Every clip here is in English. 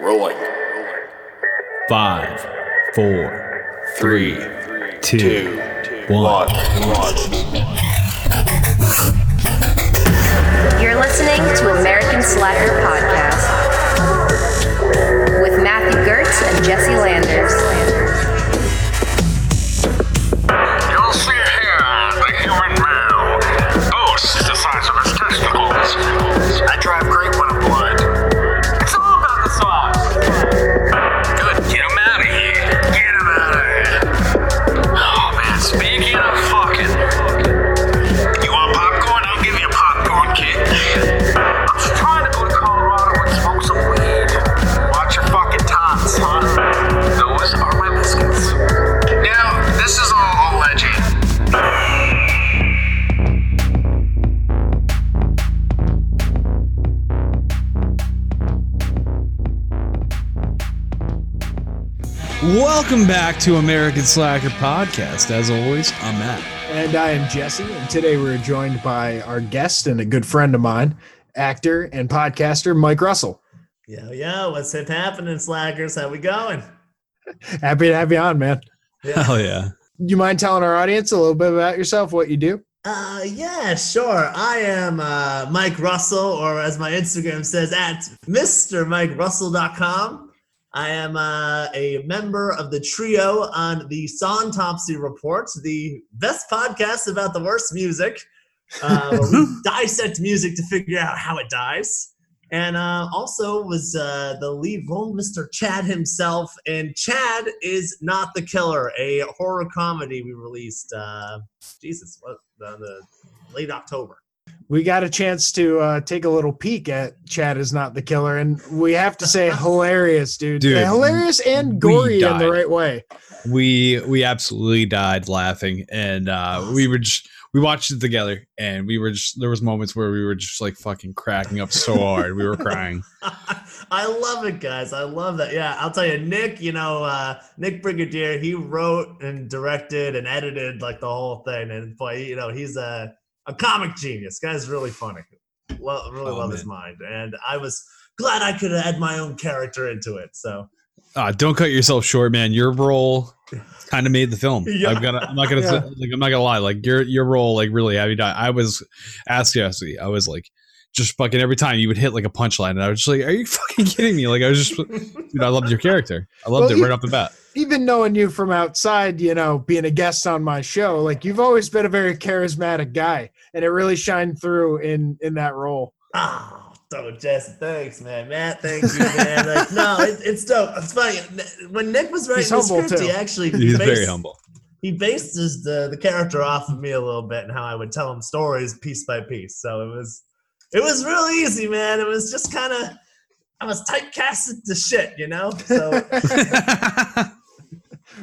Rolling. Five, four, three, two, Two. one. One. You're listening to American Slacker Podcast with Matthew Gertz and Jesse Landers. Welcome back to American Slacker Podcast. As always, I'm Matt. And I am Jesse, and today we're joined by our guest and a good friend of mine, actor and podcaster Mike Russell. Yo, yo, what's it happening, slackers? How we going? Happy to have you on, man. Hell yeah. You mind telling our audience a little bit about yourself, what you do? Uh, yeah, sure. I am uh, Mike Russell, or as my Instagram says, at MrMikeRussell.com. I am uh, a member of the trio on the Songtopsy Report, the best podcast about the worst music, uh, we dissect music to figure out how it dies. And uh, also was uh, the lead role, Mr. Chad himself. And Chad is not the killer, a horror comedy we released. Uh, Jesus, what the, the late October. We got a chance to uh, take a little peek at Chad is not the killer, and we have to say, hilarious, dude. Dude, hilarious and gory in the right way. We we absolutely died laughing, and uh, we were just we watched it together, and we were just there was moments where we were just like fucking cracking up so hard, we were crying. I love it, guys. I love that. Yeah, I'll tell you, Nick. You know, uh, Nick Brigadier. He wrote and directed and edited like the whole thing. And boy, you know, he's a a comic genius. Guy's really funny. Well, really Oh, love his mind. And I was glad I could add my own character into it. So Uh, don't cut yourself short, man. Your role kind of made the film. Yeah. I'm gonna, I'm not gonna, Yeah. like, I'm not gonna lie. Like your, your role, like really, have you died? I was, ask Jesse. I was like, just fucking every time you would hit like a punchline, and I was just like, are you fucking kidding me? Like I was just, dude, I loved your character. I loved Well, it you- right off the bat. Even knowing you from outside, you know, being a guest on my show, like you've always been a very charismatic guy, and it really shined through in in that role. Oh, so Jesse. Thanks, man. Matt, thank you, man. Like, no, it, it's dope. It's funny. When Nick was writing He's the script, too. he actually He's very humble. he based his the, the character off of me a little bit and how I would tell him stories piece by piece. So it was it was real easy, man. It was just kind of I was typecasted to shit, you know. So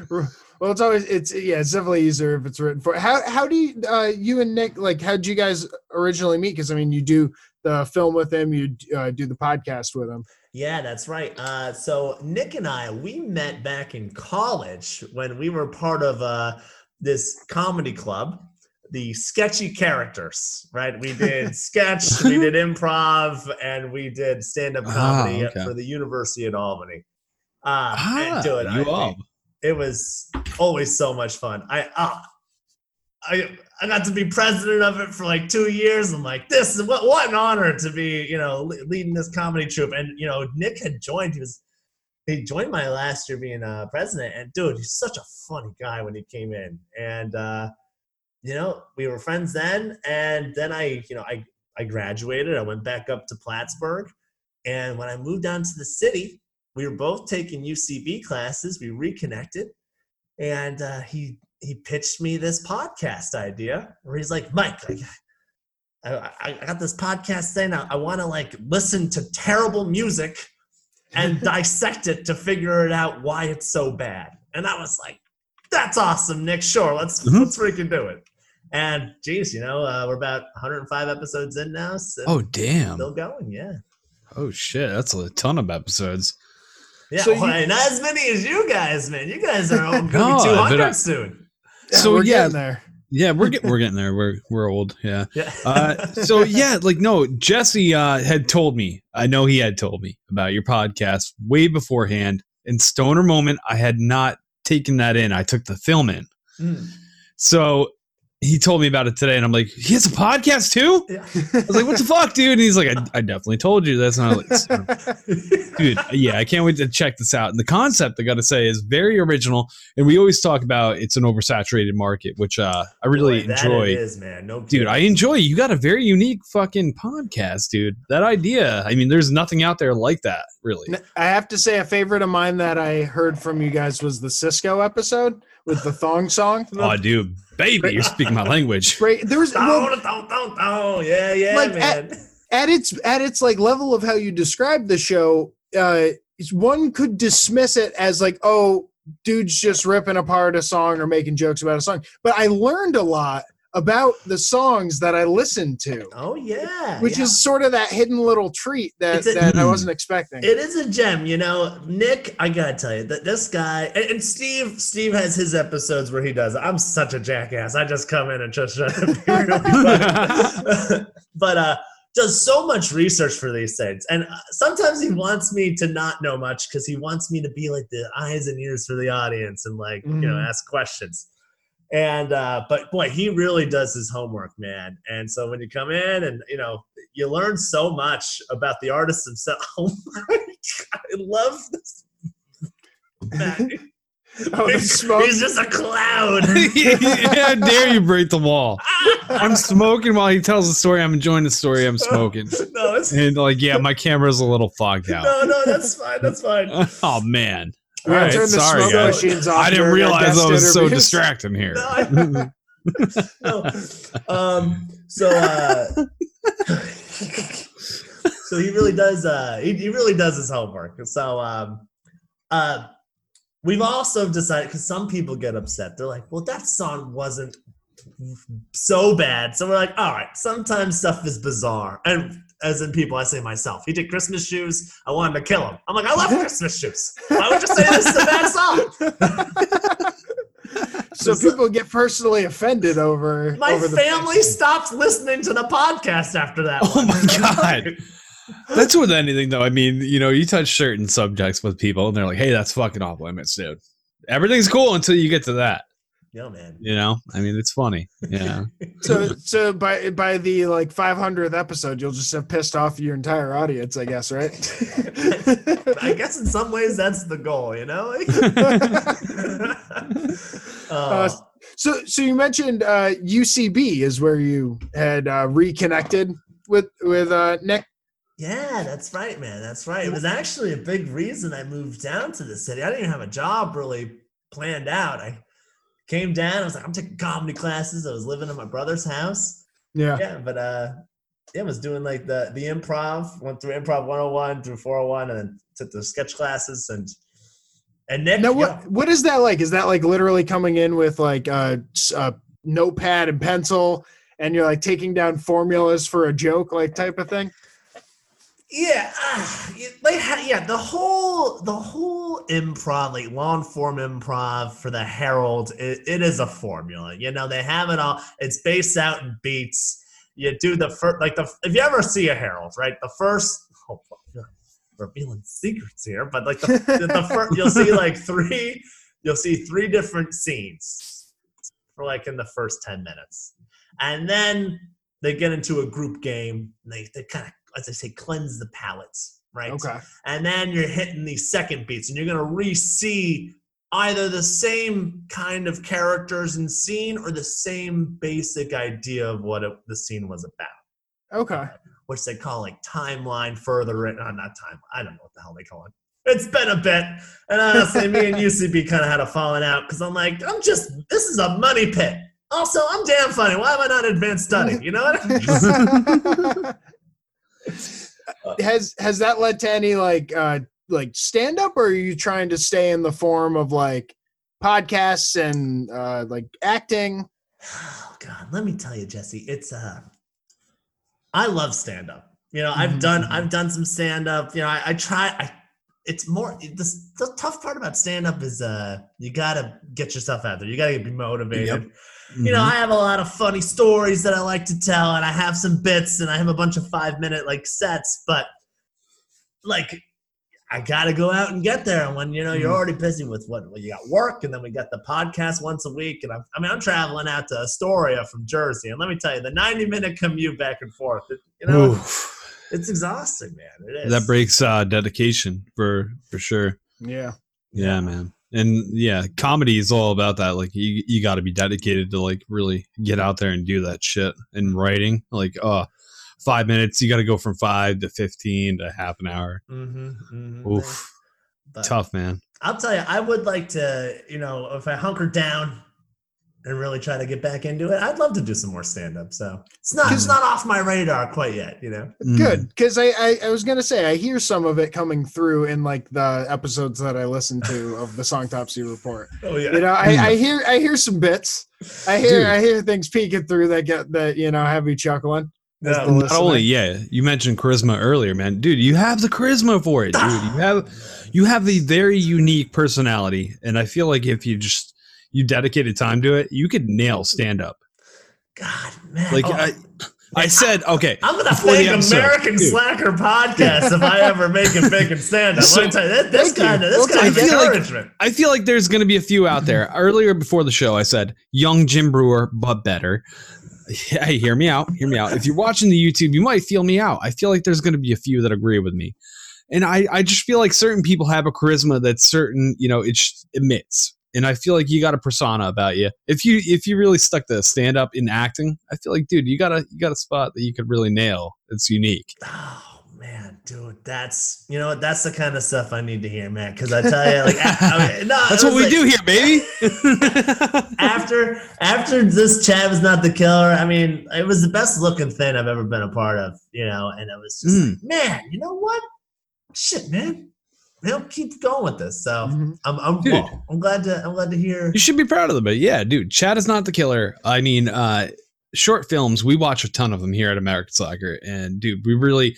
Well, it's always it's yeah, it's definitely easier if it's written for. How how do you uh, you and Nick like how did you guys originally meet? Because I mean, you do the film with him, you uh, do the podcast with him. yeah, that's right. Uh, so Nick and I we met back in college when we were part of uh, this comedy club. The sketchy characters, right? We did sketch, we did improv, and we did stand-up Ah, comedy okay. for the University at Albany. Uh, ah, and dude, you I- all. It was always so much fun. I uh, I I got to be president of it for like two years. I'm like, this is what what an honor to be, you know, leading this comedy troupe. And you know, Nick had joined. He was he joined my last year being uh, president. And dude, he's such a funny guy when he came in. And uh, you know, we were friends then. And then I, you know, I I graduated. I went back up to Plattsburgh. And when I moved down to the city, we were both taking UCB classes. We reconnected, and uh, he he pitched me this podcast idea. Where he's like, Mike, I, I I got this podcast thing. I, I want to like listen to terrible music and dissect it to figure it out why it's so bad. And I was like, that's awesome, Nick. Sure, let's Mhm. let's freaking do it. And geez, you know, uh, we're about 105 episodes in now. So Oh damn. still going, yeah. Oh shit. That's a ton of episodes. Yeah, So well, you- not as many as you guys, man. You guys are all going to No, be but 200 I- soon. So, we're yeah, getting there. Yeah, we're getting we're getting there. We're we're old. Yeah. Yeah. Uh, so yeah, like no, Jesse uh, had told me. I know he had told me about your podcast way beforehand. In Stoner Moment, I had not taken that in. I took the film in. Mm. So he told me about it today, and I'm like, he has a podcast too. Yeah. I was like, what the fuck, dude? And he's like, I, I definitely told you that's not like, dude. Yeah, I can't wait to check this out. And the concept, I got to say, is very original. And we always talk about it's an oversaturated market, which uh, I really Boy, that enjoy. it is, man. No Dude. I enjoy. You got a very unique fucking podcast, dude. That idea. I mean, there's nothing out there like that, really. I have to say, a favorite of mine that I heard from you guys was the Sisqó episode with the thong song. Oh, dude, baby, you're speaking my language. Right? There was well. Yeah, yeah, Like, man. at its at its like level of how you describe the show. Uh, one could dismiss it as like, oh, dude's just ripping apart a song or making jokes about a song. But I learned a lot about the songs that I listened to, oh yeah. which yeah. is sort of that hidden little treat that, a- that I wasn't expecting. It is a gem, you know. Nick, I gotta tell you that this guy and, and Steve, Steve has his episodes where he does. it. I'm such a jackass. I just come in and just try to be really funny. but uh, does so much research for these things, and uh, sometimes he wants me to not know much because he wants me to be like the eyes and ears for the audience and like you know Mhm. ask questions. And uh, but boy, he really does his homework, man. And so when you come in and you know you learn so much about the artist himself. Oh my God, I love this. Oh, he's, he's just a cloud. How dare you break the wall? I'm smoking while he tells the story. I'm enjoying the story. I'm smoking. no, it's, And like, yeah, my camera's a little fogged out. no, no, that's fine. That's fine. Oh man. We're All gonna right, turn the sorry smoke guys. machines off I didn't realize I was so interviews. distracting here. No, no. Um, so, uh, so he really does. Uh, he, he really does his homework. So, um, uh, we've also decided because some people get upset. They're like, "Well, that song wasn't so bad." So we're like, "All right." Sometimes stuff is bizarre, and as in people, I say myself. He did Christmas shoes. I wanted to kill him. I'm like, I love Christmas shoes. Why would you say this is a bad song? so people get personally offended over My over the family stopped listening to the podcast after that. Oh one. my God. That's with anything though. I mean, you know, you touch certain subjects with people and they're like, hey, that's fucking off limits, dude. Everything's cool until you get to that. Yo, man. You know? I mean, it's funny. Yeah. So so by by the like 500th episode, you'll just have pissed off your entire audience, I guess, right? I guess in some ways that's the goal, you know. Uh, Oh, so so you mentioned uh, UCB is where you had uh, reconnected with with uh, Nick. yeah, that's right, man. That's right. It was actually a big reason I moved down to the city. I didn't even have a job really planned out. I came down. I was like, I'm taking comedy classes. I was living in my brother's house. Yeah. Yeah, but uh, yeah, I was doing like the the improv. Went through improv 101 through 401, and then took the sketch classes and and Nick. Now what what is that like? Is that like literally coming in with like a, a notepad and pencil, and you're like taking down formulas for a joke, like type of thing? Yeah, uh, they yeah the whole the whole improv like long form improv for the Herald it, it is a formula. You know they have it all. It's based out in beats. You do the first like the if you ever see a Herald right the first oh, revealing secrets here, but like the the, first you'll see like three you'll see three different scenes for like in the first ten minutes, and then they get into a group game. They they kind of as I say, cleanse the palates, right? Okay. And then you're hitting these second beats, and you're gonna re-see either the same kind of characters and scene or the same basic idea of what it, the scene was about, Okay. which they call like timeline further in. Uh, not time. I don't know what the hell they call it. It's been a bit, and honestly, me and UCB kind of had a falling out because I'm like, I'm just this is a money pit. Also, I'm damn funny. Why am I not advanced study? You know what? has has that led to any like uh like stand up or are you trying to stay in the form of like podcasts and uh like acting Oh God, let me tell you, Jesse, it's uh I love stand up. You know, I've Mhm. done I've done some stand up. You know, I, I try I it's more the, the tough part about stand up is uh you gotta get yourself out there. You gotta be motivated. You know, Mhm. I have a lot of funny stories that I like to tell, and I have some bits, and I have a bunch of five minute like sets, but like I gotta go out and get there. And when you know you're Mhm. already busy with what well, you got work, and then we got the podcast once a week, and I'm, I mean I'm traveling out to Astoria from Jersey, and let me tell you, the 90 minute commute back and forth, it, you know, Oof. it's exhausting, man. It is. that breaks uh, dedication for for sure. Yeah. Yeah, man. And yeah, comedy is all about that. Like you, you got to be dedicated to like really get out there and do that shit. And writing, like, uh, five minutes, you got to go from five to fifteen to half an hour. Mm-hmm, mm-hmm. Oof, But tough, man. I'll tell you, I would like to, you know, if I hunker down and really try to get back into it, I'd love to do some more stand up. So it's not it's not off my radar quite yet, you know. Mm. Good, because I, I I was gonna say I hear some of it coming through in like the episodes that I listen to of the Songtopsy report. Oh yeah. You know, I, I hear I hear some bits. I hear Dude. I hear things peeking through that get that you know have you chuckling. as Not only, yeah, you mentioned charisma earlier, man. Dude, you have the charisma for it, dude. You have you have the very unique personality, and I feel like if you just you dedicated time to it, you could nail stand up. God, man. Like Oh, I, I said, okay, I'm gonna thank American dude. Slacker podcast if I ever make it big and stand up. So- Let me tell you, this, you. guy, this guy I feel like- encouragement. I feel like there's going to be a few out there. Earlier before the show, I said young Jim Breuer, but better. Hey, hear me out. Hear me out. If you're watching the YouTube, you might feel me out. I feel like there's going to be a few that agree with me, and I, I just feel like certain people have a charisma that certain, you know, it sh- emits. And I feel like you got a persona about you. If you if you really stuck to stand up in acting, I feel like, dude, you got a you got a spot that you could really nail. It's unique. Oh man, dude, that's you know? That's the kind of stuff I need to hear, man. Because I tell you, like, I, I mean, no, That's what we like- do here, baby. after after this Chad was not the killer. I mean, it was the best looking thing I've ever been a part of, you know. And it was just Mm. like, man, you know what? Shit, man, they'll keep going with this. So Mhm. I'm I'm Dude. well, I'm glad to I'm glad to hear. You should be proud of them, but yeah, dude, Chad is not the killer. I mean, uh, short films, we watch a ton of them here at American Soccer, and dude, we really.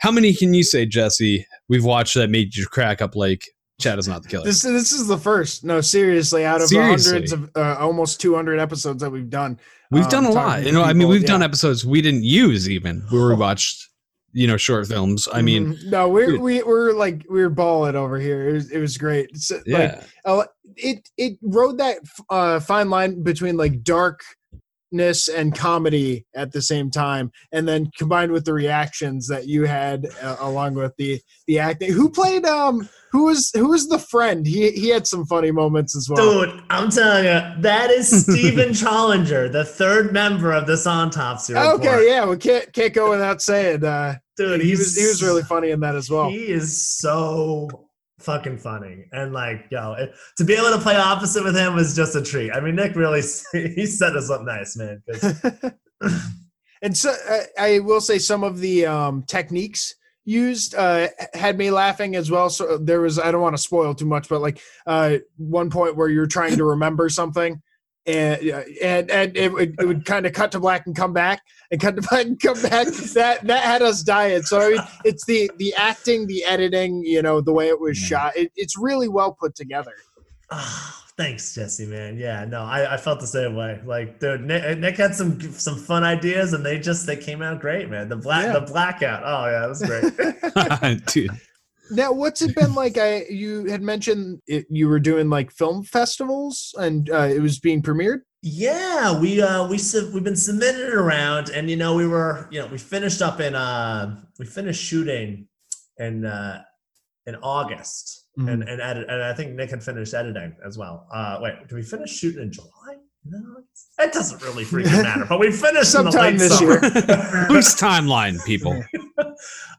How many can you say, Jesse? We've watched that made you crack up like Chad is not the killer. This this is the first. No, seriously, out of Seriously. hundreds of uh, almost 200 episodes that we've done, we've um, done a lot. You know, I mean, we've yeah. done episodes we didn't use even where we watched, you know, short films. I mean, Mhm. no, we're we we're like we're balling over here. It was, it was great. It's, like, yeah, uh, it it rode that uh, fine line between like darkness and comedy at the same time, and then combined with the reactions that you had uh, along with the the acting. Who played um who was who was the friend? He he had some funny moments as well. Dude, I'm telling you, that is Stephen Challenger, the third member of this autopsy report. Okay, yeah, we can't can't go without saying. Uh, dude, he was he was really funny in that as well. He is so fucking funny, and like, yo, it, to be able to play opposite with him was just a treat. I mean, Nick really he set us up nice, man. and so uh, I will say some of the um, techniques used uh, had me laughing as well. So there was I don't want to spoil too much, but like uh, one point where you're trying to remember something. And, and and it would, it would kind of cut to black and come back and cut to black and come back. That that had us dying. So I mean, it's the the acting, the editing, you know, the way it was shot. It, it's really well put together. Ah, thanks, Jesse, man. Yeah, no, I, I felt the same way. Like, dude, Nick, Nick had some some fun ideas, and they just they came out great, man. The black Yeah. the blackout. Oh yeah, that was great. dude. Now, what's it been like? I you had mentioned it, you were doing like film festivals, and uh, it was being premiered. Yeah, we uh we sub- we've been submitted around, and you know we were you know we finished up in uh we finished shooting in uh in August, and and edit, and I think Nick had finished editing as well. Uh, wait, did we finish shooting in July? No, it doesn't really freaking matter. But we finished in the Sometime late this summer. Whose timeline, people?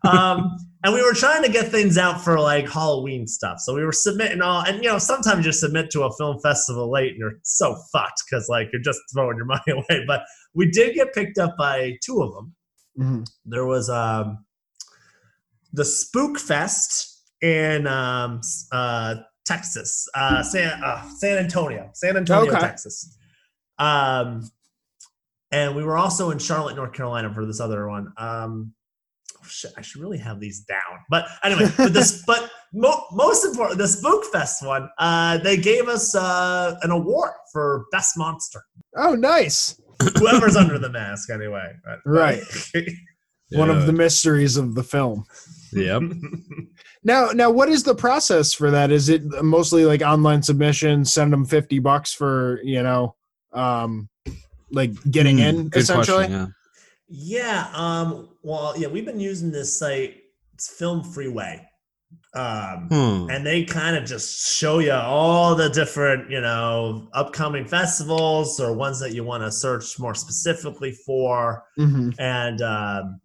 um, and we were trying to get things out for like Halloween stuff. So we were submitting all, and you know, sometimes you submit to a film festival late and you're so fucked because like you're just throwing your money away. But we did get picked up by two of them. Mhm. There was um, the Spook Fest in um, uh, Texas, uh, San uh, San Antonio, San Antonio, Okay. Texas. Um, and we were also in Charlotte, North Carolina for this other one. Um, I should really have these down. But anyway, but this, but mo- most important, the Spook Fest one, uh, they gave us uh, an award for best monster. Oh, nice. Whoever's under the mask, anyway. Right. One of the mysteries of the film. Yep. Now, now, what is the process for that? Is it mostly like online submission? Send them fifty bucks for you know, um, like getting Hmm, in essentially. question, yeah. Yeah. Um. Well, yeah, we've been using this site. It's Film Freeway. Um, Hmm. and they kind of just show you all the different you know upcoming festivals or ones that you want to search more specifically for Mhm. and um,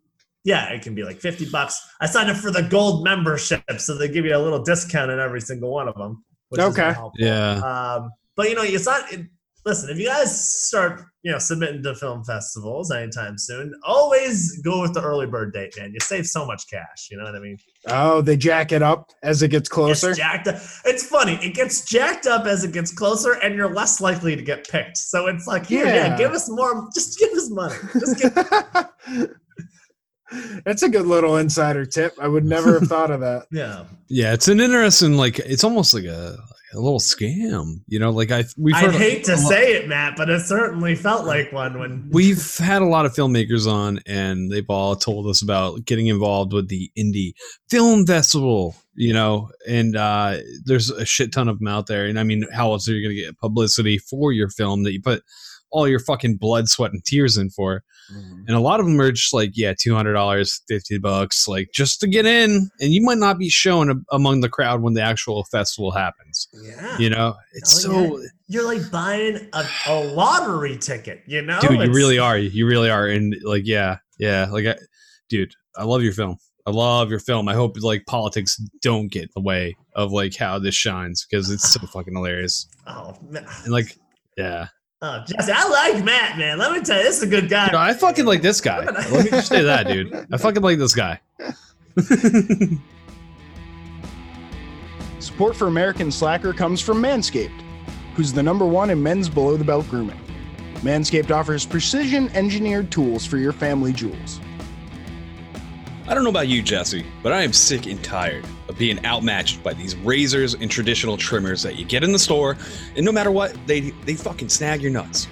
yeah it can be like 50 bucks i signed up for the gold membership so they give you a little discount in every single one of them which Okay. helpful. Yeah. um, but you know it's not it, listen if you guys start you know submitting to film festivals anytime soon always go with the early bird date man you save so much cash you know what i mean Oh, they jack it up as it gets closer. it's jacked up. It's funny. It gets jacked up as it gets closer, and you're less likely to get picked. So it's like, here, yeah, Yeah. give us more. Just give us money. Just give, That's a good little insider tip. I would never have thought of that. yeah. Yeah, it's an interesting like it's almost like a a little scam. You know, like I we've I hate to a lot- say it, Matt, but it certainly felt like one when We've had a lot of filmmakers on, and they've all told us about getting involved with the indie film festival. You know, and uh, there's a shit ton of them out there. And I mean, how else are you going to get publicity for your film that you put all your fucking blood, sweat, and tears in for? Mm-hmm. And a lot of them are just like, yeah, two hundred dollars, fifty bucks, like just to get in, and you might not be shown a- among the crowd when the actual festival happens. yeah, You know, it's Oh, so, you're like buying a, a lottery ticket. You know, dude, you really are, you really are, and like, yeah, yeah, like, I, dude, I love your film. I love your film. I hope like politics don't get in the way of like how this shines because it's so fucking hilarious. Oh, man. And like, yeah, oh, Jesse, I like Matt, man. Let me tell you, this is a good guy. you know, I fucking like this guy. Let me just say that, dude. I fucking like this guy. Support for American Slacker comes from Manscaped, who's the number one in men's below the belt grooming. Manscaped offers precision engineered tools for your family jewels. I don't know about you, Jesse, but I am sick and tired of being outmatched by these razors and traditional trimmers that you get in the store, and no matter what, they they fucking snag your nuts.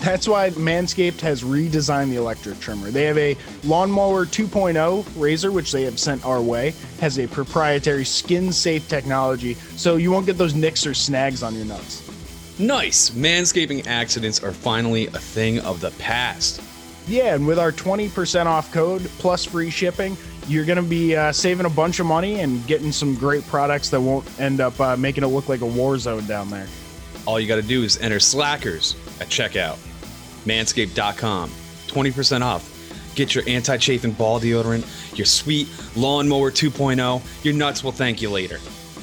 That's why Manscaped has redesigned the electric trimmer. They have a Lawnmower 2.0 razor, which they have sent our way, has a proprietary skin safe technology, so you won't get those nicks or snags on your nuts. Nice! Manscaping accidents are finally a thing of the past. Yeah, and with our 20% off code plus free shipping, you're going to be uh, saving a bunch of money and getting some great products that won't end up uh, making it look like a war zone down there. All you gotta do is enter Slackers at checkout. Manscaped.com. 20% off. Get your anti chafing ball deodorant, your sweet lawnmower 2.0. Your nuts will thank you later.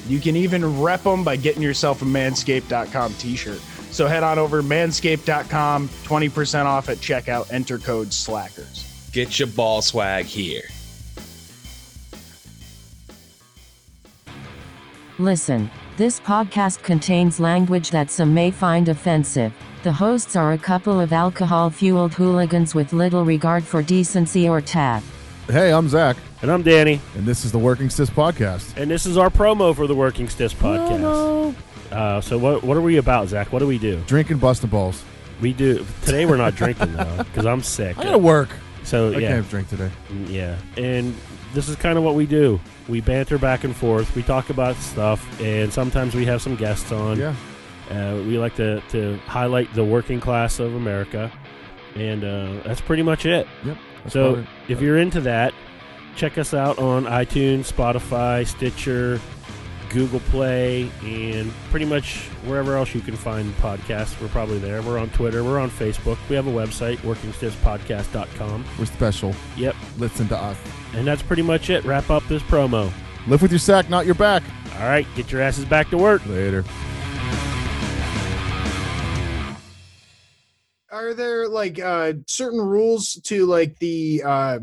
You can even rep them by getting yourself a manscaped.com t shirt. So head on over to manscaped.com, 20% off at checkout, enter code SLACKERS. Get your ball swag here. Listen, this podcast contains language that some may find offensive. The hosts are a couple of alcohol fueled hooligans with little regard for decency or tact. Hey, I'm Zach, And I'm Danny, and this is the Working Stiff Podcast. and this is our promo for the Working Stiffs podcast. Uh, so what what are we about, Zach? What do we do? Drinking busting balls. We do today. We're not drinking though, because I'm sick. I gotta work. So I yeah, can't drink today. yeah, and this is kind of what we do. We banter back and forth. We talk about stuff, and sometimes we have some guests on. Yeah. Uh, we like to, to highlight the working class of America, and uh, that's pretty much it. Yep. So if you're into that, check us out on iTunes, Spotify, Stitcher, Google Play, and pretty much wherever else you can find podcasts. We're probably there. We're on Twitter. We're on Facebook. We have a website, workingstiffspodcast.com. we're special. Yep. Listen to us. And that's pretty much it. Wrap up this promo. Live with your sack, not your back. All right, get your asses back to work. Later. Are there like uh, certain rules to like the uh,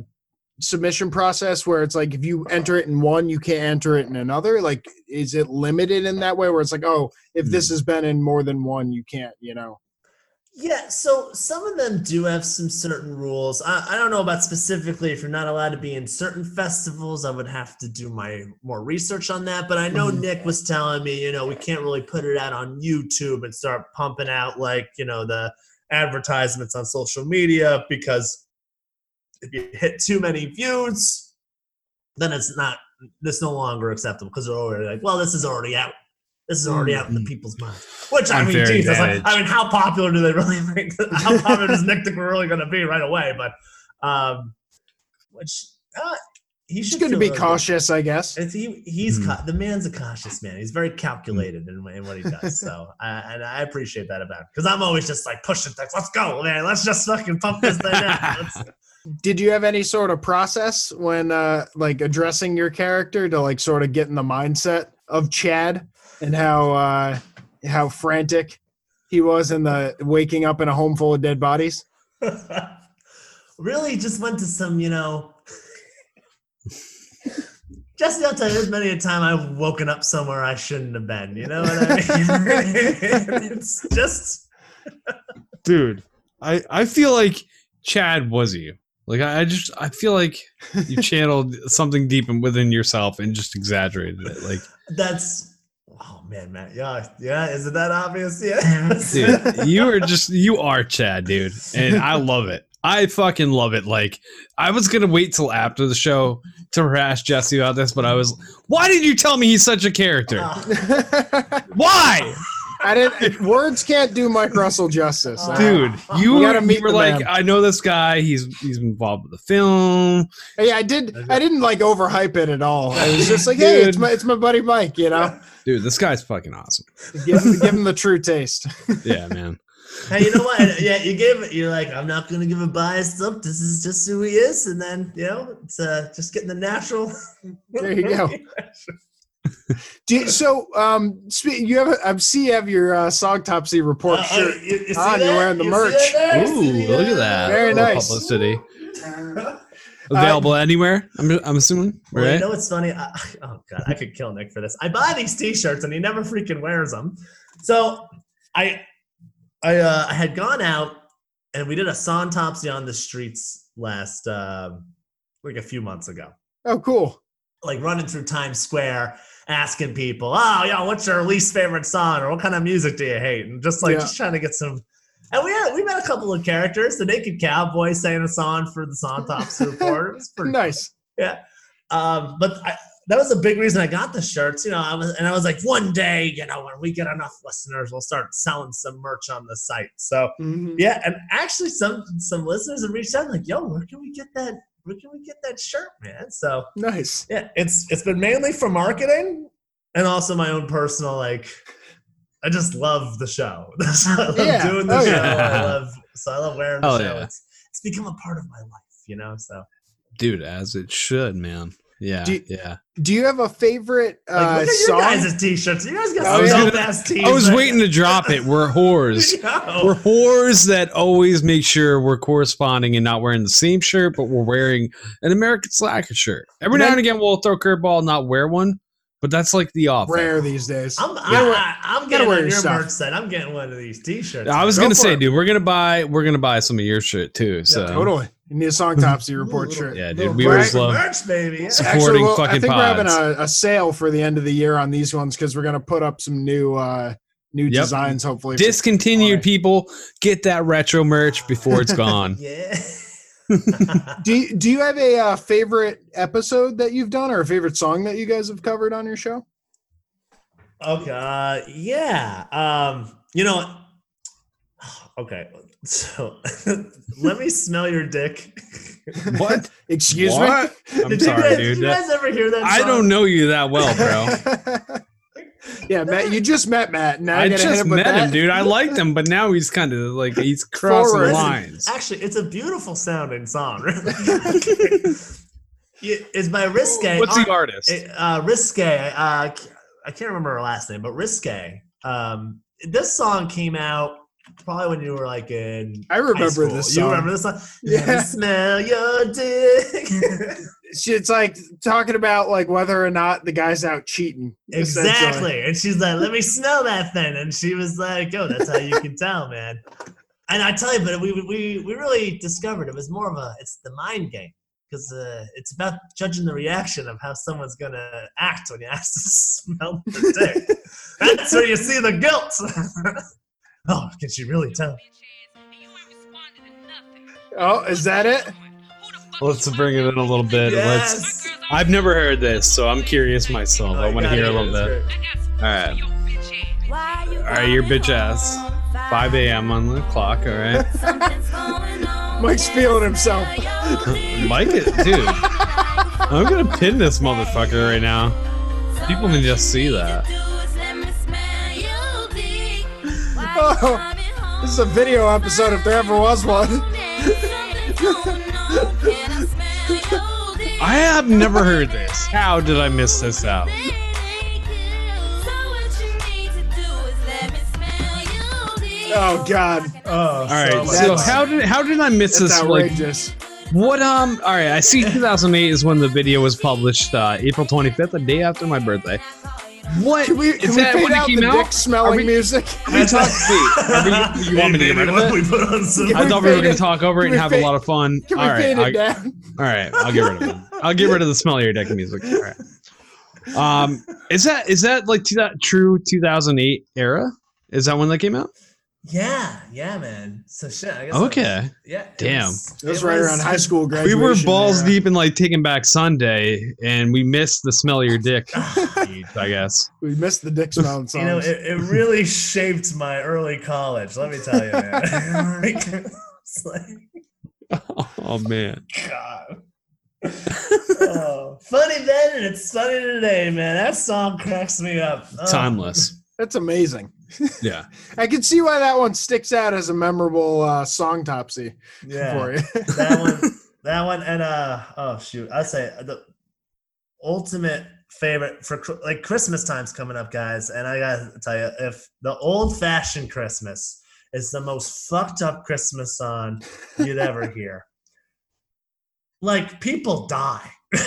submission process where it's like if you enter it in one, you can't enter it in another? Like, is it limited in that way where it's like, oh, if this has been in more than one, you can't, you know? Yeah, so some of them do have some certain rules. I, I don't know about specifically if you're not allowed to be in certain festivals. I would have to do my more research on that. But I know Mhm. Nick was telling me, you know, we can't really put it out on YouTube and start pumping out like, you know, the advertisements on social media because if you hit too many views, then it's not, this no longer acceptable because they're already like, well, this is already out. This is already out in the people's minds. Which I mean, Jesus, like. I mean, how popular do they really think? How popular is Nick really going to be right away? But, um, which uh, He's going to be really good. cautious, I guess. It's, he, he's Hmm. ca- the man's a cautious man. He's very calculated in, in what he does. So, I, and I appreciate that about him because I'm always just like pushing things. Let's go, man. Let's just fucking pump this thing out. Let's- Did you have any sort of process when uh like addressing your character to like sort of get in the mindset of Chad and how uh how frantic he was in the waking up in a home full of dead bodies? really just went to some, you know. Jesse, I'll tell you, there's many a time I've woken up somewhere I shouldn't have been. You know what I mean? it's just dude i i feel like chad was you like i, I just i feel like you channeled something deep in, within yourself and just exaggerated it like that's. Oh man, Matt. Yeah, yeah. Isn't that obvious? Yeah. dude you are just you are chad dude and i love it i fucking love it like i was gonna wait till after the show to harass jesse about this but i was why did you tell me he's such a character Oh, why I didn't. Words can't do Mike Russell justice. Uh, dude you, You gotta meet you were the like man. i know this guy he's he's involved with the film yeah, I did. I didn't like overhype it at all. I was just like, hey, it's my it's my buddy Mike. You know, dude this guy's fucking awesome give him, give him the true taste. yeah man Hey, you know what? Yeah, you gave it. You're like, I'm not gonna give a biased up. This is just who he is, and then you know, it's uh, just getting the natural. There you go. Do you, so, um, you have. a- I see you have your uh, Songtopsy report Uh, uh, shirt. you- you see on, you're wearing the You merch. that? Ooh, See look at that. Very Little nice. Publicity. Available anywhere, I'm, I'm assuming, Well, you know what's funny? I, oh god, I could kill Nick for this. I buy these T-shirts and he never freaking wears them. So I, I, uh, I had gone out and we did a Songtopsy on the streets last, uh, like a few months ago. Oh, cool. like running through Times Square asking people, "Oh, yo, what's your least favorite song, or what kind of music do you hate?" And just like Yeah. just trying to get some. And we had we met a couple of characters. The Naked Cowboy sang a song for the Songtopsy Report. It was pretty Nice. yeah. Um, but I, that was a big reason I got the shirts. You know, I was and I was like, one day, you know, when we get enough listeners, we'll start selling some merch on the site. So Mhm. yeah, and actually, some some listeners have reached out like, "Yo, where can we get that? Where can we get that shirt, man?" So Nice. yeah, it's it's been mainly for marketing and also my own personal like. I just love the show. I love Yeah. doing the Oh, show. yeah. I love so I love wearing the Hell show. yeah. It's it's become a part of my life, you know. So Dude, as it should, man. Yeah, Do- yeah. Do you have a favorite like, uh, look at song? your guys' t-shirts. You guys got I some was dope gonna- ass tees. I was man. waiting to drop it. We're whores. Yo. We're whores that always make sure we're corresponding and not wearing the same shirt, but we're wearing an American Slacker shirt. Every now and again, we'll throw a curveball and not wear one, but that's like the off. Rare these days. I'm, Gotta wear- I, I, I'm gotta getting wear your your stuff. merch site. I'm getting one of these t-shirts. I was Go gonna say, it. dude, we're gonna buy we're gonna buy some of your shit too. So Totally. You need a song topsy report Little- shirt. Yeah, dude, we brag always of love- merch, baby. Yeah. Supporting well, I fucking think we're having a, a sale for the end of the year on these ones because we're gonna put up some new uh new Yep. designs hopefully. for- discontinued people get that retro merch before it's gone. Yeah. do you, do you have a uh, favorite episode that you've done or a favorite song that you guys have covered on your show? Okay. Uh, yeah. Um, you know. Okay. So let me smell your dick. What? Excuse What? I'm did you sorry, guys, dude. Did you guys ever hear that? Song? I don't know you that well, bro. yeah, Matt, you just met Matt. Now I you're gonna hit just him with met him, that? dude. I liked him, but now he's kind of like he's crossing Forward. lines. Actually, it's a beautiful sounding song. Yeah, it's by Riskay. What's the Ar- artist? Uh, Riskay. Uh, I can't remember her last name, but Riskay. Um, this song came out probably when you were like in. I remember this You remember this song? Yeah. Smell your dick. It's like talking about like whether or not the guy's out cheating. exactly. And she's like, "Let me smell that thing," and she was like, "Oh, that's how you can tell, man." And I tell you, but we we we really discovered it was more of a it's the mind game because uh, it's about judging the reaction of how someone's gonna act when you ask to smell the dick. That's where you see the guilt. Oh, can she really tell? Oh, is that it? Let's bring it in a little bit. Let's. Yes. I've never heard this, so I'm curious myself. I Oh, want to God, hear a little bit. great. All right. All right, your bitch ass. 5 a.m. on the clock. All right. Mike's feeling himself. Mike, it, dude. I'm gonna pin this motherfucker right now. People can just see that. This is a video episode if there ever was one. I have never heard this. How did I miss this out? Oh God, Oh, All right. so So how did how did I miss that's this? Like, outrageous. what? Um. All right. I see. 2008 is when the video was published. Uh, April 25th, the day after my birthday. What? Can we, is we that fade when it out came the out? dick Are smelling we- music? we talk- wait, are we- you want me to get rid of it? We put on some. I we thought we were going to talk over it and have fade- a lot of fun. Can we All right. fade I- it down? All right, I'll get rid of it. I'll get rid of the smell your dick music. All right. Um, is that is that like to that true 2008 era? Is that when that came out? Yeah, yeah, man. So shit. I guess Okay. was- yeah. it Damn. was- That was right was- around high school graduation. We were balls era. deep in like Taking Back Sunday, and we missed the smell of your dick. I guess. We missed the dick smelling songs. You know, it, it really shaped my early college. Let me tell you, man. like, it's like, Oh man. God. oh, funny then, and it's funny today, man. That song cracks me up. Oh. Timeless. That's amazing. Yeah. I can see why that one sticks out as a memorable uh, song topsy Yeah. for you. that one, that one, and uh, oh shoot, I say the ultimate favorite for like Christmas time's coming up, guys, and I gotta tell you, if the old fashioned Christmas is the most fucked up Christmas song you'd ever hear, like people die.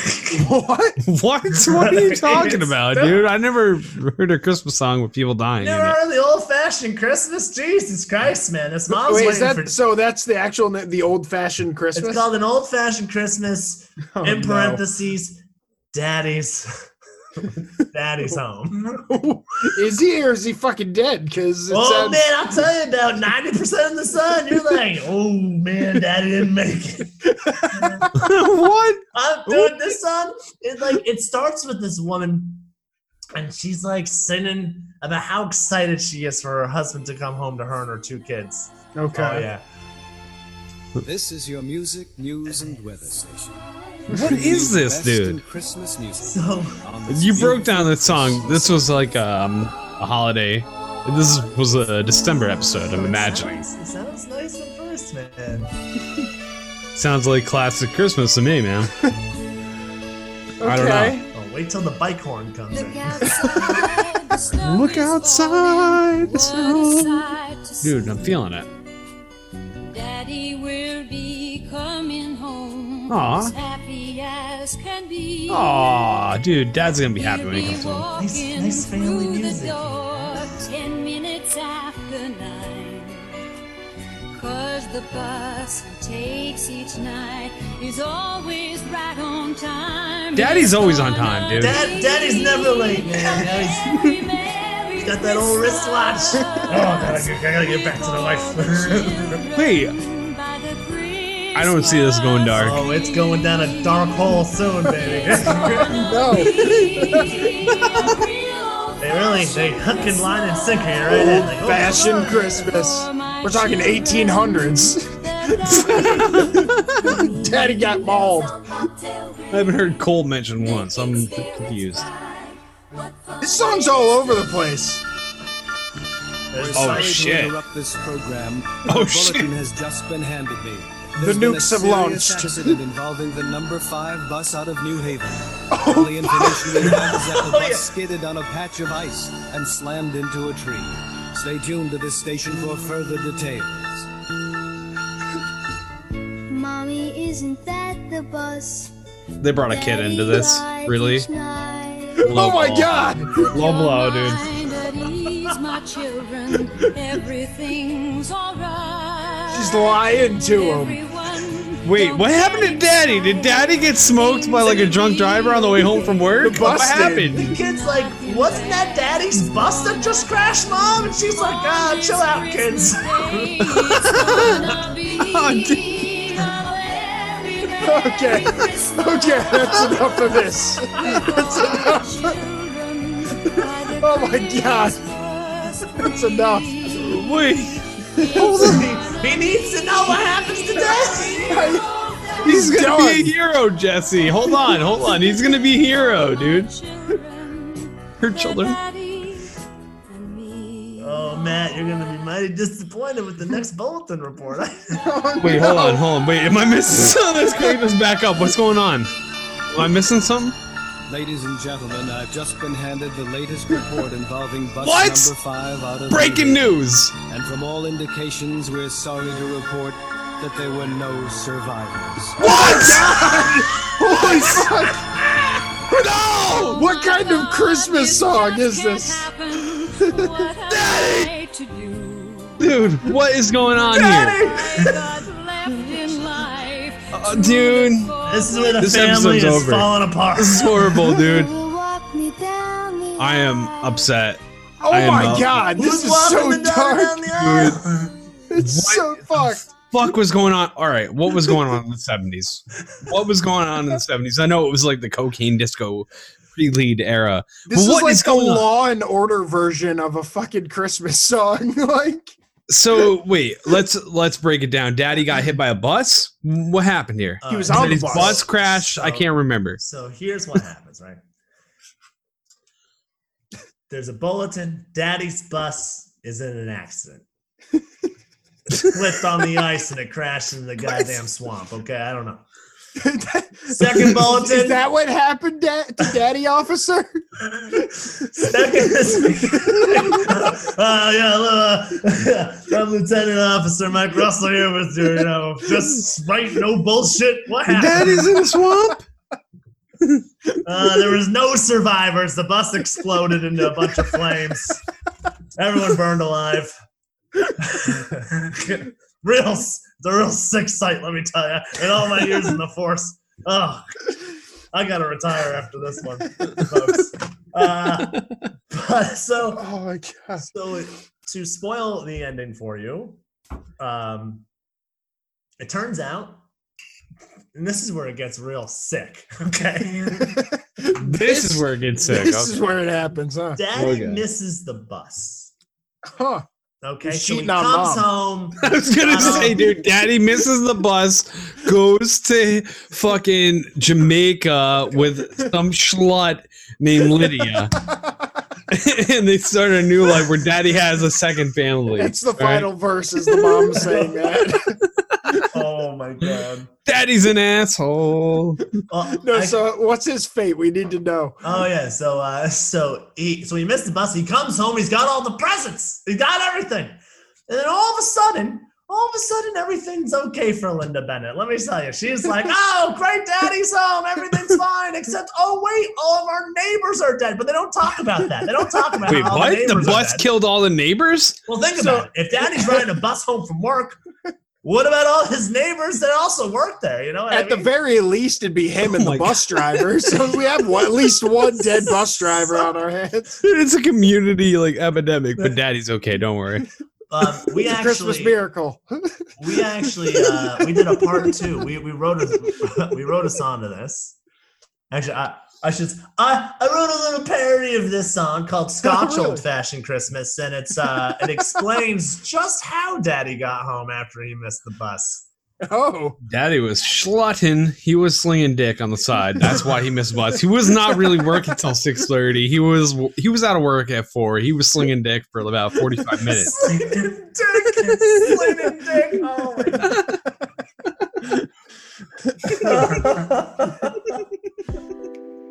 what? What? What are you talking about, dude? I never heard a Christmas song with people dying. You in never it. heard the old fashioned Christmas? Jesus Christ, man! This mom's Wait, is waiting that for. so? That's the actual the old fashioned Christmas. It's called an old fashioned Christmas. Oh, in no. parentheses, daddy's daddy's home. is he or is he fucking dead? Because Oh man, I'll tell you about ninety percent of the sun. You're like, oh man, daddy didn't make it. what? I'm doing this song. It like it starts with this woman, and she's like singing about how excited she is for her husband to come home to her and her two kids. okay. Oh yeah. This is your music, news, and weather station. What is this, dude? Christmas music. So You broke down this song. This was like um, a holiday. This was a December episode. I'm imagining. It sounds nice at first, man. Sounds like classic Christmas to me, man. I don't know. Okay. Oh, wait till the bike horn comes in. Look outside. the snow. Dude, I'm feeling it. Home. Aw. As happy as can be. Aw, dude, Dad's gonna be happy when he comes home. Nice- nice family music. Ten minutes after nine. Cause the bus takes each night is always right on time. Daddy's always on time, dude. Dad, Daddy's never late, man. He's got that old wristwatch. Oh, gotta, I gotta get back to the wife. Wait, I don't see this going dark. oh, it's going down a dark hole soon, baby. No. they really, they hook and line and sinker you right in. Like, oh, Fashion Christmas. We're talking 1800s. Daddy got bald. I haven't heard Cole mentioned once. I'm confused. This song's all over the place. there's Oh, Sorry shit. this program. Oh, a shit. has just been handed me. The There's been a nukes have serious launched. accident involving the number five bus out of New Haven. Early information we have is that the Oh, bus skidded on a patch of ice and slammed into a tree. Stay tuned to this station for further details. Mommy, isn't that the bus? They brought a kid into this. Really? Oh my god! Low blow, dude. Mind at ease, my children. Everything's alright. She's lying to him. Wait, what happened to Daddy? Did Daddy get smoked by like a drunk driver on the way home from work? The What bus did. happened? The kid's like, wasn't that daddy's bus that just crashed, mom? And she's like, ah, chill out, kids. Okay. Okay, that's enough of this. That's enough. Oh my god. That's enough. Wait, he, he needs to know what happens to daddy. he's gonna done. be a hero, Jesse. Hold on, hold on. He's gonna be a hero, dude. Her children. Oh, Matt, you're gonna be mighty disappointed with the next bulletin report. Wait, hold on, hold on. Wait, am I missing something? Let's clean this back up. What's going on? Am I missing something? Ladies and gentlemen, I've just been handed the latest report involving bus What? number five out of Breaking Louisville. news. And from all indications, we're sorry to report that there were no survivors. Holy fuck! No! What kind of Christmas song is this? Daddy! Dude, what is going on here? Uh, dude, this is where the This family is episode's over. falling apart. this is horrible, dude. Walk me down the I am upset. Oh I am my not- god, this Who's is so the dark. the aisle? It's so fucked. Fuck was going on? All right, what was going on in the seventies? What was going on in the seventies? I know it was like the cocaine disco pre-lead era. This But is what like is a going on? Law and Order version of a fucking Christmas song. like, So wait, let's let's break it down. Daddy got hit by a bus. What happened here? He was Uh, on Did the his bus. bus crashed? I can't remember. So here's what happens, right? There's a bulletin. Daddy's bus is in an accident. Slipped on the ice and it crashed into the goddamn swamp. Okay, I don't know. Second bulletin. Is that what happened, da- to Daddy Officer? Second uh, yeah, hello, uh, I'm Lieutenant Officer Mike Russell here with you. You know, just right, no bullshit. What happened? Daddy's in the swamp. Uh, there was no survivors. The bus exploded into a bunch of flames. Everyone burned alive. real, s- the real sick sight. Let me tell you. In all my years in the force, oh, I gotta retire after this one, folks. Uh, but so, Oh my god. so it, to spoil the ending for you, um, it turns out, and this is where it gets real sick. Okay. This is where it gets sick. This okay. is where it happens, huh? Daddy Okay. misses the bus. Huh. Okay, He's so he on comes mom. home. I was gonna say, dude, Daddy misses the bus, goes to fucking Jamaica with some slut named Lydia, and they start a new life where Daddy has a second family. That's the right? final verse. Is the mom saying that? Oh my god. Daddy's an asshole. Well, no. I- So what's his fate? We need to know. Oh yeah, so uh, so he so he missed the bus. He comes home. He's got all the presents. He got everything, and then all of a sudden, all of a sudden, everything's okay for Linda Bennett. Let me tell you, she's like, "Oh, great, Daddy's home. Everything's fine, except oh wait, all of our neighbors are dead." But they don't talk about that. They don't talk about Wait, how what? The, The bus killed all the neighbors? Well, think So- about it. If Daddy's riding a bus home from work, what about all his neighbors that also work there? You know, what I At the very least, it'd be him and Oh my the bus driver. So we have one, at least one dead bus driver on our hands. It's a community like epidemic, but Daddy's okay. Don't worry. Um, we actually Christmas miracle. we actually uh, we did a part two. We we wrote a we wrote a song to this. Actually, I I should I I wrote a little parody of this song called Scotch really? Old Fashioned Christmas, and it's uh it explains just how Daddy got home after he missed the bus. Oh, Daddy was schlutting. He was slinging dick on the side. That's why he missed bus. He was not really working till six thirty. He was he was out of work at four. He was slinging dick for about forty five minutes. Slinging dick, slinging dick. Oh my God.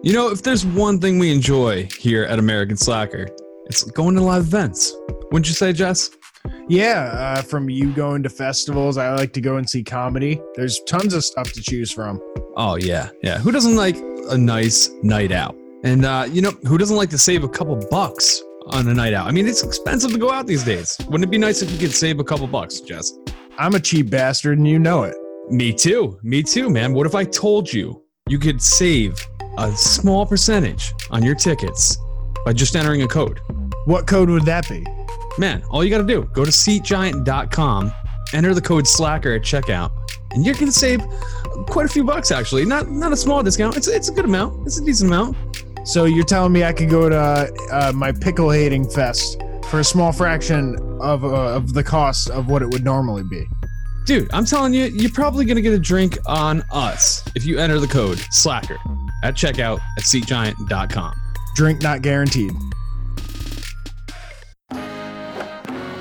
You know, if there's one thing we enjoy here at American Slacker, it's going to live events. Wouldn't you say, Jess? Yeah. Uh, from you going to festivals, I like to go and see comedy. There's tons of stuff to choose from. Oh yeah, yeah. Who doesn't like a nice night out? And uh, you know, who doesn't like to save a couple bucks on a night out? I mean, it's expensive to go out these days. Wouldn't it be nice if you could save a couple bucks, Jess? I'm a cheap bastard and you know it. Me too. Me too, man. What if I told you you could save a small percentage on your tickets by just entering a code? What code would that be? Man, all you got to do, go to seatgiant.com, enter the code slacker at checkout, and you're going to save quite a few bucks actually. Not not a small discount. It's it's a good amount. It's a decent amount. So you're telling me I could go to uh, my pickle hating fest for a small fraction of uh, of the cost of what it would normally be? Dude, I'm telling you, you're probably going to get a drink on us if you enter the code slacker at checkout at seatgiant.com. Drink not guaranteed.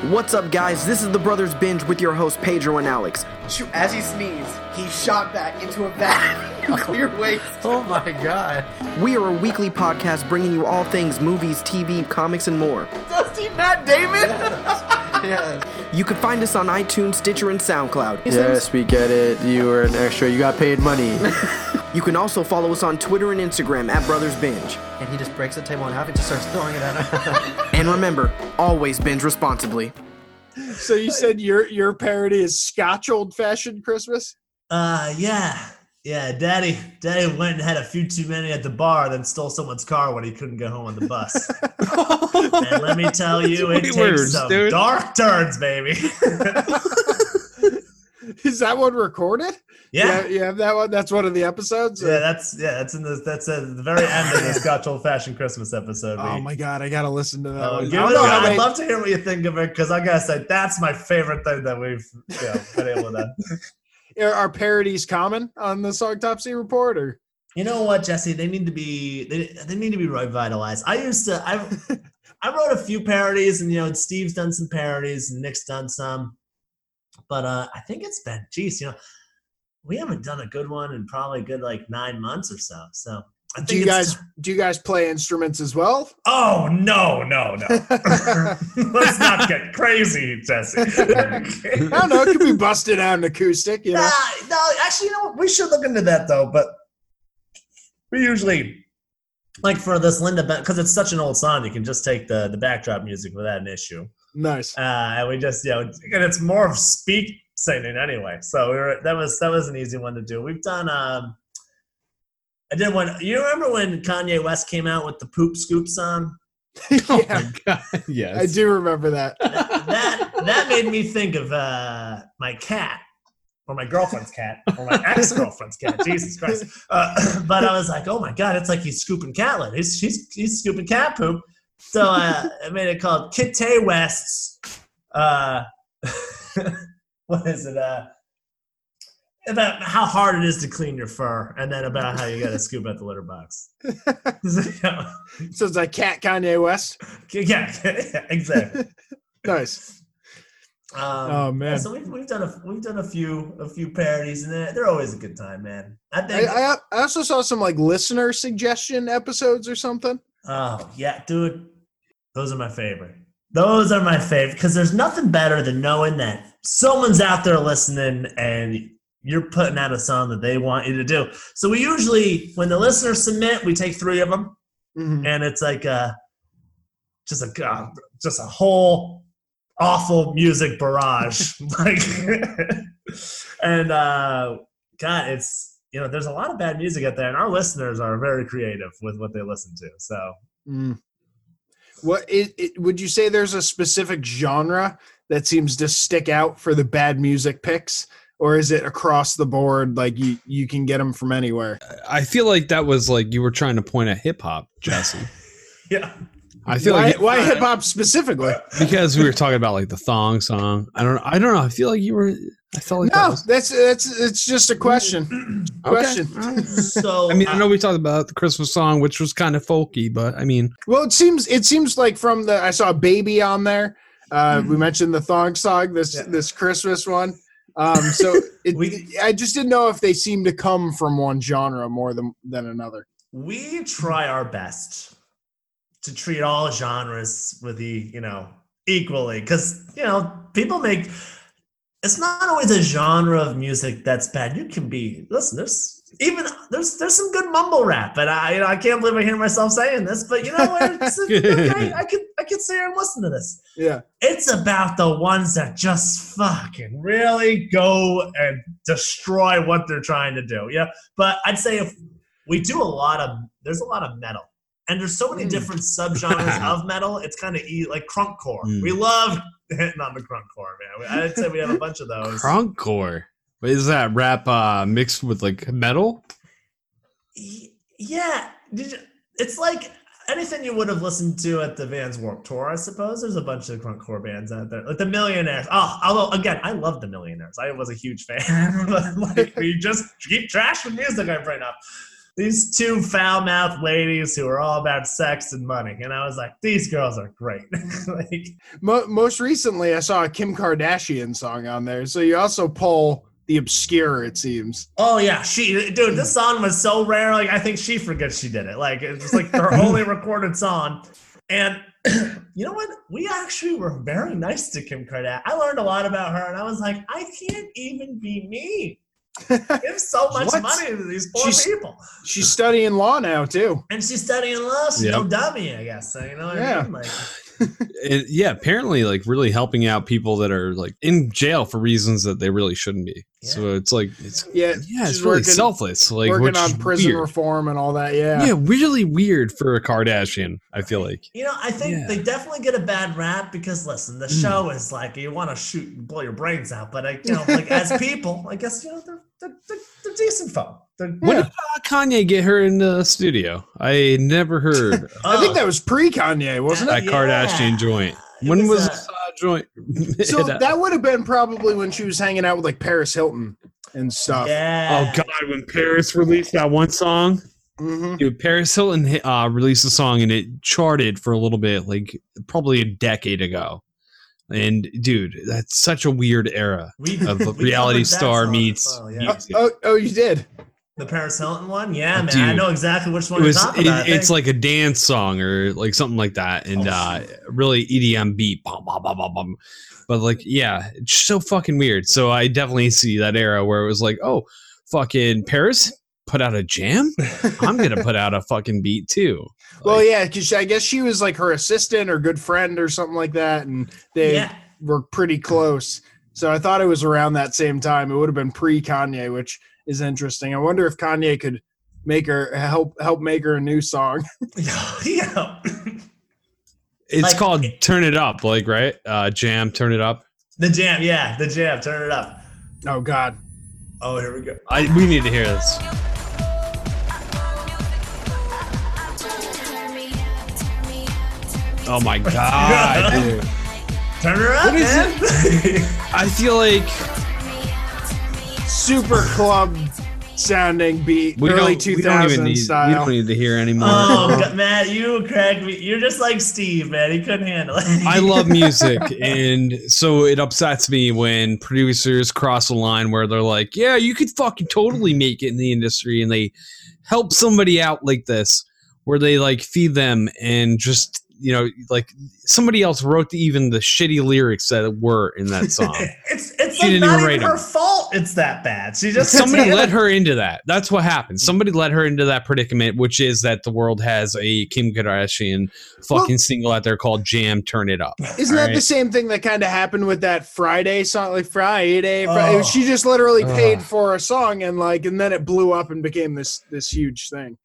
What's up, guys? This is the Brothers Binge with your host Pedro and Alex. Shoot, as he sneezed, he shot back into a vat in clear waste. Oh my god. We are a weekly podcast bringing you all things movies, TV, comics, and more. Dusty Matt Damon? yes. You can find us on iTunes, Stitcher, and SoundCloud. Yes, we get it. You were an extra. You got paid money. You can also follow us on Twitter and Instagram at Brothers Binge. And he just breaks the table in half and just starts throwing it at him. And remember, always binge responsibly. So you said your your parody is Scotch old fashioned Christmas? Uh, yeah, yeah. Daddy, Daddy went and had a few too many at the bar, then stole someone's car when he couldn't get home on the bus. and let me tell you, it takes words, some dude. dark turns, baby. Is that one recorded? Yeah. You have that one? That's one of the episodes? Yeah, that's yeah, that's in the that's at the very end of the Scotch Old Fashioned Christmas episode. Oh We- my god, I gotta listen to that Oh, one. I it know go. how I'd many- love to hear what you think of it because I gotta say that's my favorite thing that we've you know, been able to. Are- Are parodies common on the Songtopsy report or You know what, Jesse? They need to be they, they need to be revitalized. I used to I I wrote a few parodies and you know Steve's done some parodies and Nick's done some, but uh I think it's been geez, you know, we haven't done a good one in probably a good like nine months or so. So do you guys do you guys play instruments as well? Oh no, no, no. Let's not get crazy, Jesse. I don't know, it could be busted out an acoustic, you know. No, actually, you know what? We should look into that though. But we usually, like for this Linda, because it's such an old song, you can just take the the backdrop music without an issue. Nice. Uh, and we just, you know, and it's more of speak singing anyway. So we were that was that was an easy one to do. We've done. um I did one. You remember when Kanye West came out with the Poop Scoop song? yeah, yes. I do remember that. that that made me think of uh, my cat or my girlfriend's cat or my ex-girlfriend's cat jesus christ uh, but i was like oh my god it's like he's scooping cat litter he's, he's, he's scooping cat poop so uh, i made it called kit tay west's uh, what is it uh, about how hard it is to clean your fur and then about how you got to scoop out the litter box So it's like Cat Kanye West. yeah, yeah exactly Nice. Um, Oh, man. so we've, we've done a we've done a few a few parodies and they're, they're always a good time, man. I I, think. I I also saw some like listener suggestion episodes or something. oh yeah, dude, those are my favorite. Those are my favorite because there's nothing better than knowing that someone's out there listening and you're putting out a song that they want you to do. So we usually, when the listeners submit, we take three of them, Mhm. and it's like a just a uh, just a whole awful music barrage like and uh god it's you know there's a lot of bad music out there and our listeners are very creative with what they listen to so Mm. What it, it, would you say? There's a specific genre that seems to stick out for the bad music picks, or is it across the board? Like you you can get them from anywhere. I feel like that was like you were trying to point at hip hop, Jesse. yeah I feel why, like why hip hop specifically? because we were talking about like the thong song. I don't. I don't know. I feel like you were. I felt like that No, was, that's that's it's just a question. Question. so I mean, I know we talked about the Christmas song, which was kind of folky, but I mean, Well, it seems it seems like from the I saw a baby on there. Uh, We mentioned the thong song this Yeah. this Christmas one. Um, so it, We- I just didn't know if they seem to come from one genre more than than another. we try our best to treat all genres with the you know equally because you know people make it's not always a genre of music that's bad you can be listen there's even there's there's some good mumble rap and i you know i can't believe i hear myself saying this but you know what it's, it's okay i could I could sit here and listen to this. Yeah. It's about the ones that just fucking really go and destroy what they're trying to do. Yeah. But I'd say if we do a lot of, there's a lot of metal. And there's so many Mm. different subgenres of metal. It's kind of e- like crunkcore. Mm. We love hitting on the crunkcore, man. I'd say we have a bunch of those. Crunkcore. Is that rap uh, mixed with like metal? Yeah, did you, it's like anything you would have listened to at the Vans Warp Tour. I suppose there's a bunch of crunkcore bands out there, like the Millionaires. Oh, although again, I love the Millionaires. I was a huge fan, but like we just keep trashing music I bring up. These two foul-mouthed ladies who are all about sex and money, and I was like, these girls are great. like, Mo- most recently, I saw a Kim Kardashian song on there. So you also pull the obscure, it seems. Oh yeah, she dude, this song was so rare. Like I think she forgets she did it. Like it's like her only recorded song. And you know what? We actually were very nice to Kim Kardashian. I learned a lot about her, and I was like, I can't even be me. Give so much What? money to these poor She's- people. She's studying law now, too. And she's studying law. She's Yep. no dummy, I guess. So, you know what Yeah. I mean? Like, It, yeah, apparently, like really helping out people that are like in jail for reasons that they really shouldn't be. So it's like it's Yeah, yeah, it's really working- selfless. Like working on prison weird. reform and all that. Yeah. Yeah, really weird for a Kardashian. I feel like. You know, I think Yeah. they definitely get a bad rap because listen, the Mm. show is like you want to shoot and blow your brains out, but I, you know, like as people, I guess you know they're they're, they're, they're decent folk. They're, When did uh, Kanye get her in the studio? I never heard I think that was pre Kanye, wasn't it? that it? Kardashian joint. When was, this uh, joint? So that would have been probably when she was hanging out with like Paris Hilton and stuff. Yeah. Oh God! When Paris released that one song, Mhm. dude, Paris Hilton hit- uh, released a song and it charted for a little bit, like probably a decade ago. And dude, that's such a weird era We- of we reality star meets well, yeah. music. Oh, oh, you did. The Paris Hilton one. Yeah, man, I know exactly which one it you're was talking it- about. It's like a dance song or like something like that and uh really edm beat bum, bum, bum, bum, bum. but like yeah it's so fucking weird so i definitely see that era where it was like oh fucking paris put out a jam i'm gonna put out a fucking beat too Well, yeah, because I guess she was like her assistant or good friend or something like that, and they Yeah. were pretty close. So I thought it was around that same time. It would have been pre Kanye, which is interesting. I wonder if Kanye could make her help help make her a new song. yeah. it's Like- called turn it up like right uh jam turn it up the jam. Yeah, the jam. Turn it up. Oh God. Oh, here we go. i we need to hear this oh my god dude. Turn her up, What is man. i feel like Super club sounding beat, we early don't, two we don't need we style. don't need to hear anymore Oh, God, Matt, you crack me. You're just like Steve, man. He couldn't handle it. I love music, and so it upsets me when producers cross a line where they're like, "Yeah, you could fucking totally make it in the industry," and they help somebody out like this, where they like feed them and just you know, like somebody else wrote the, even the shitty lyrics that were in that song. It's it's She like didn't not even even write her 'em. fault. It's that bad. She just somebody let her into that. That's what happened. Somebody let her into that predicament, which is that the world has a Kim Kardashian fucking single out there called "Jam Turn It Up." Isn't that All the same thing that kind of happened with that Friday song? Like Friday, Fri- Oh. she just literally Ugh. paid for a song and like, and then it blew up and became this this huge thing.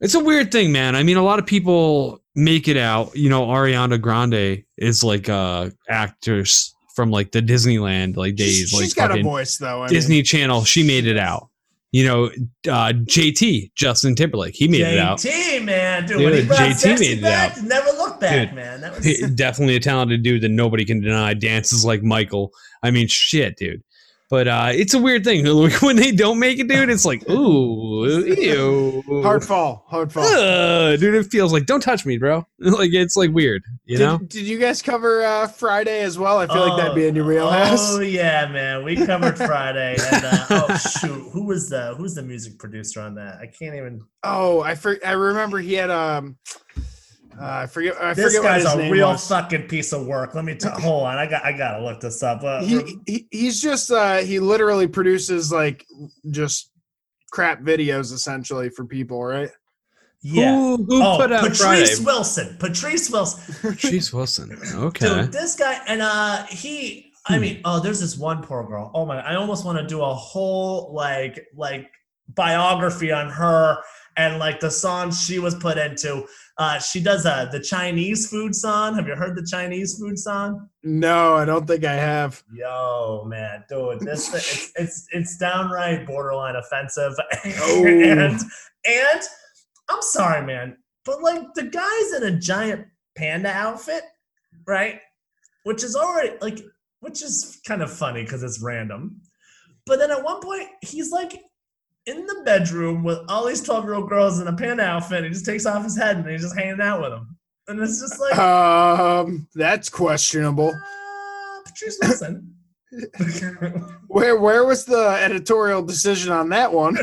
It's a weird thing, man. I mean, a lot of people make it out. You know, Ariana Grande is like uh actress from like the Disneyland like days, She's- like she's got a voice though. I Disney mean. Channel. She made it out. You know, uh JT Justin Timberlake, he made it out. JT, man, dude. when he brought JT sexy made it back, out. never look back, Dude. man. That was Definitely a talented dude that nobody can deny. Dances like Michael. I mean, shit, dude. But uh it's a weird thing when they don't make it, dude. It's like, ooh, ew, Hard fall, hard fall. Ugh, dude. It feels like don't touch me, bro. like it's like weird, you did, know. did you guys cover uh, Friday as well? I feel like that'd be in your wheelhouse. Oh yeah, man. We covered Friday. And, uh, oh shoot, who was the who's the music producer on that? I can't even. Oh, I for, I remember he had um, uh, I forget I This forget what guy's his a name real was. fucking piece of work. Let me t- hold on. I got I gotta look this up. Uh, He, he he's just uh, he literally produces like just crap videos essentially for people, right? Yeah. Who, who oh, put out Patrice Friday? Wilson. Patrice Wilson. Patrice Wilson. Okay. Dude, this guy and uh he I mean, oh, there's this one poor girl. Oh my I almost want to do a whole like like biography on her and like the songs she was put into. Uh she does uh the Chinese food song. Have you heard the Chinese food song? No, I don't think I have. Yo, man, dude, this it's it's it's downright borderline offensive. Oh. and and I'm sorry, man, but like the guy's in a giant panda outfit, right? Which is already like, which is kind of funny because it's random. But then at one point, he's like in the bedroom with all these 12 year old girls in a panda outfit. He just takes off his head and he's just hanging out with them. And it's just like, Um, that's questionable. Patrice Wilson. Where where was the editorial decision on that one?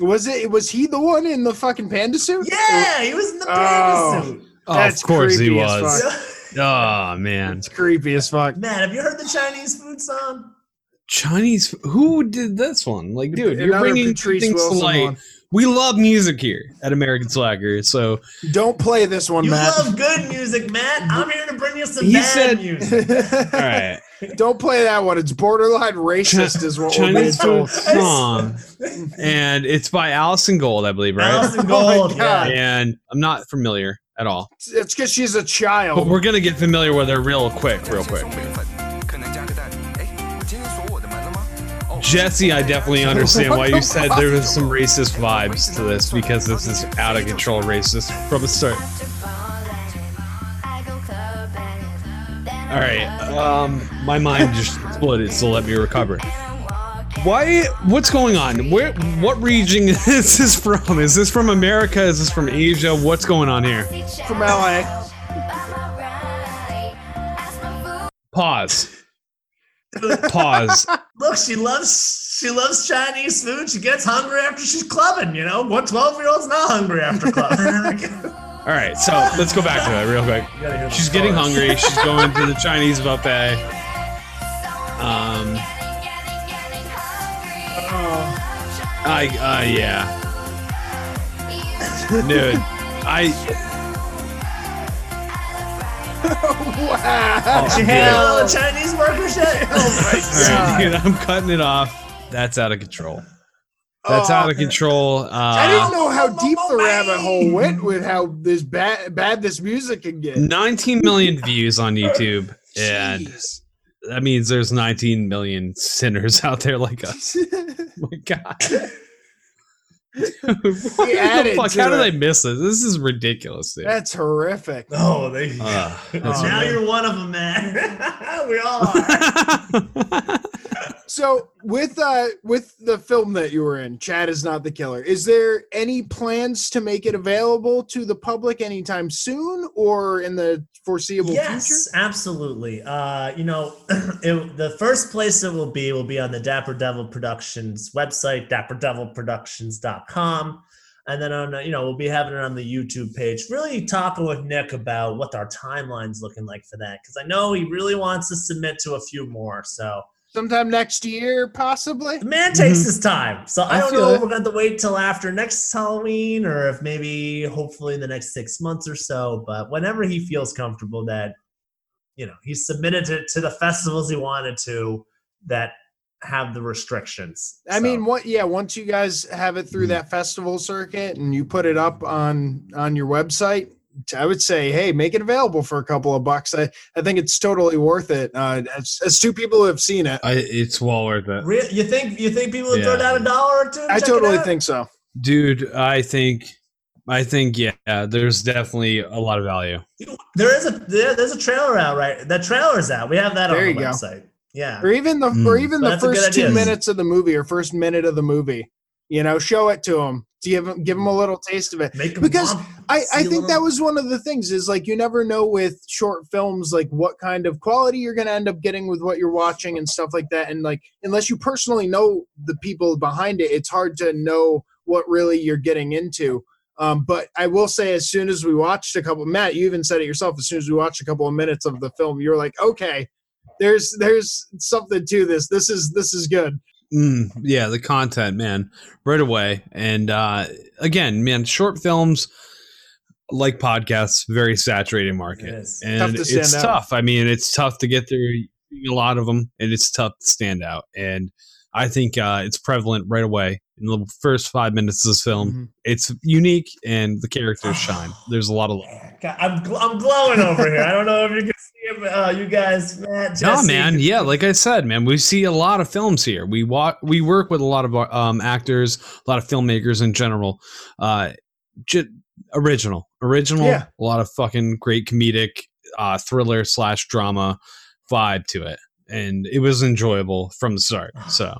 Was it was he the one in the fucking panda suit? Yeah, he was in the panda Oh, suit. Oh, That's of course he was. Oh man, It's creepy as fuck. Man, have you heard the Chinese food song? Chinese. Who did this one? Like, dude, you're bringing Patrice things to Wilson light. one. We love music here at American Slacker. So Don't play this one, You Matt. love good music, Matt. I'm here to bring you some He bad said- music. all right, Don't play that one. It's borderline racist, is what we're being Chinese told. song, and it's by Alison Gold, I believe, right? Alison Oh Gold, God. yeah. And I'm not familiar at all, It's because she's a child. but child. we're gonna get familiar with her real quick, real quick. Jesse, I definitely understand why you said there was some racist vibes to this because this is out of control racist from the start. All right, um, my mind just exploded, so let me recover. Why? What's going on? Where? What region is this from? Is this from America? Is this from Asia? What's going on here? From LA. Pause. Pause. Look, she loves she loves Chinese food. She gets hungry after she's clubbing. You know, what 12 year old's not hungry after clubbing? All right, so let's go back to it real quick. gotta hear the She's getting chorus. hungry. She's going to the Chinese buffet. Um, I uh yeah, dude. I wow. Did you handle all the Chinese workers yet? Oh all right, dude, I'm cutting it off. That's out of control. That's Oh, out of control. Uh, I didn't know how deep the rabbit hole went with how this bad bad this music can get. 19 million views on YouTube, and that means there's 19 million sinners out there like us. Oh my god. What the fuck? to How did I it. miss this? This is ridiculous, dude. That's horrific. Oh, they. Uh, that's now right. you're one of them, man. we all are. So with uh with the film that you were in, Chad is not the killer. Is there any plans to make it available to the public anytime soon or in the foreseeable yes, future? absolutely. Uh, you know, it, the first place it will be will be on the Dapper Devil Productions website, dapperdevilproductions.com. And then on, you know, we'll be having it on the YouTube page. Really talking with Nick about what our timeline's looking like for that, because I know he really wants to submit to a few more. So Sometime next year, possibly. the man takes his mm-hmm. time. So I, I don't know it. if we're going to wait till after next Halloween or if maybe hopefully in the next six months or so. But whenever he feels comfortable that, you know, he's submitted to, to the festivals he wanted to that have the restrictions. I So, mean, what? Yeah, once you guys have it through mm-hmm. that festival circuit and you put it up on on your website, I would say, hey, make it available for a couple of bucks. I, I think it's totally worth it. Uh, as, as two people who have seen it, I, it's well worth it, re- you think you think people would throw down a dollar or two? to I check it totally out? think so. dude. I think, I think, yeah. There's definitely a lot of value. There is a there, there's a trailer out right. The trailer's out. We have that There on the go. website. Yeah. Or even the or Mm. even But the that's a good first two minutes of the movie or first minute of the movie. You know, show it to them. Give them give them a little taste of it. Because I, I think that was one of the things is like you never know with short films like what kind of quality you're going to end up getting with what you're watching and stuff like that. And like unless you personally know the people behind it it's hard to know what really you're getting into. Um, but I will say as soon as we watched a couple Matt you even said it yourself as soon as we watched a couple of minutes of the film you're like okay there's there's something to this. This is this is good Mm, yeah, the content, man, right away. And uh, again, man, short films. like podcasts, very saturated market, is. and Tough to it's out. tough. I mean, it's tough to get through a lot of them, and it's tough to stand out. And I think uh, it's prevalent right away in the first five minutes of this film. Mhm. It's unique, and the characters shine. There's a lot of God, I'm, gl- I'm glowing over here. I don't know if you can see it, uh, you guys, Matt, No, man. Yeah, like I said, man, we see a lot of films here. We walk, we work with a lot of um, actors, a lot of filmmakers in general. Uh, j- original, original. Yeah. A lot of fucking great comedic uh, thriller slash drama vibe to it, and it was enjoyable from the start. So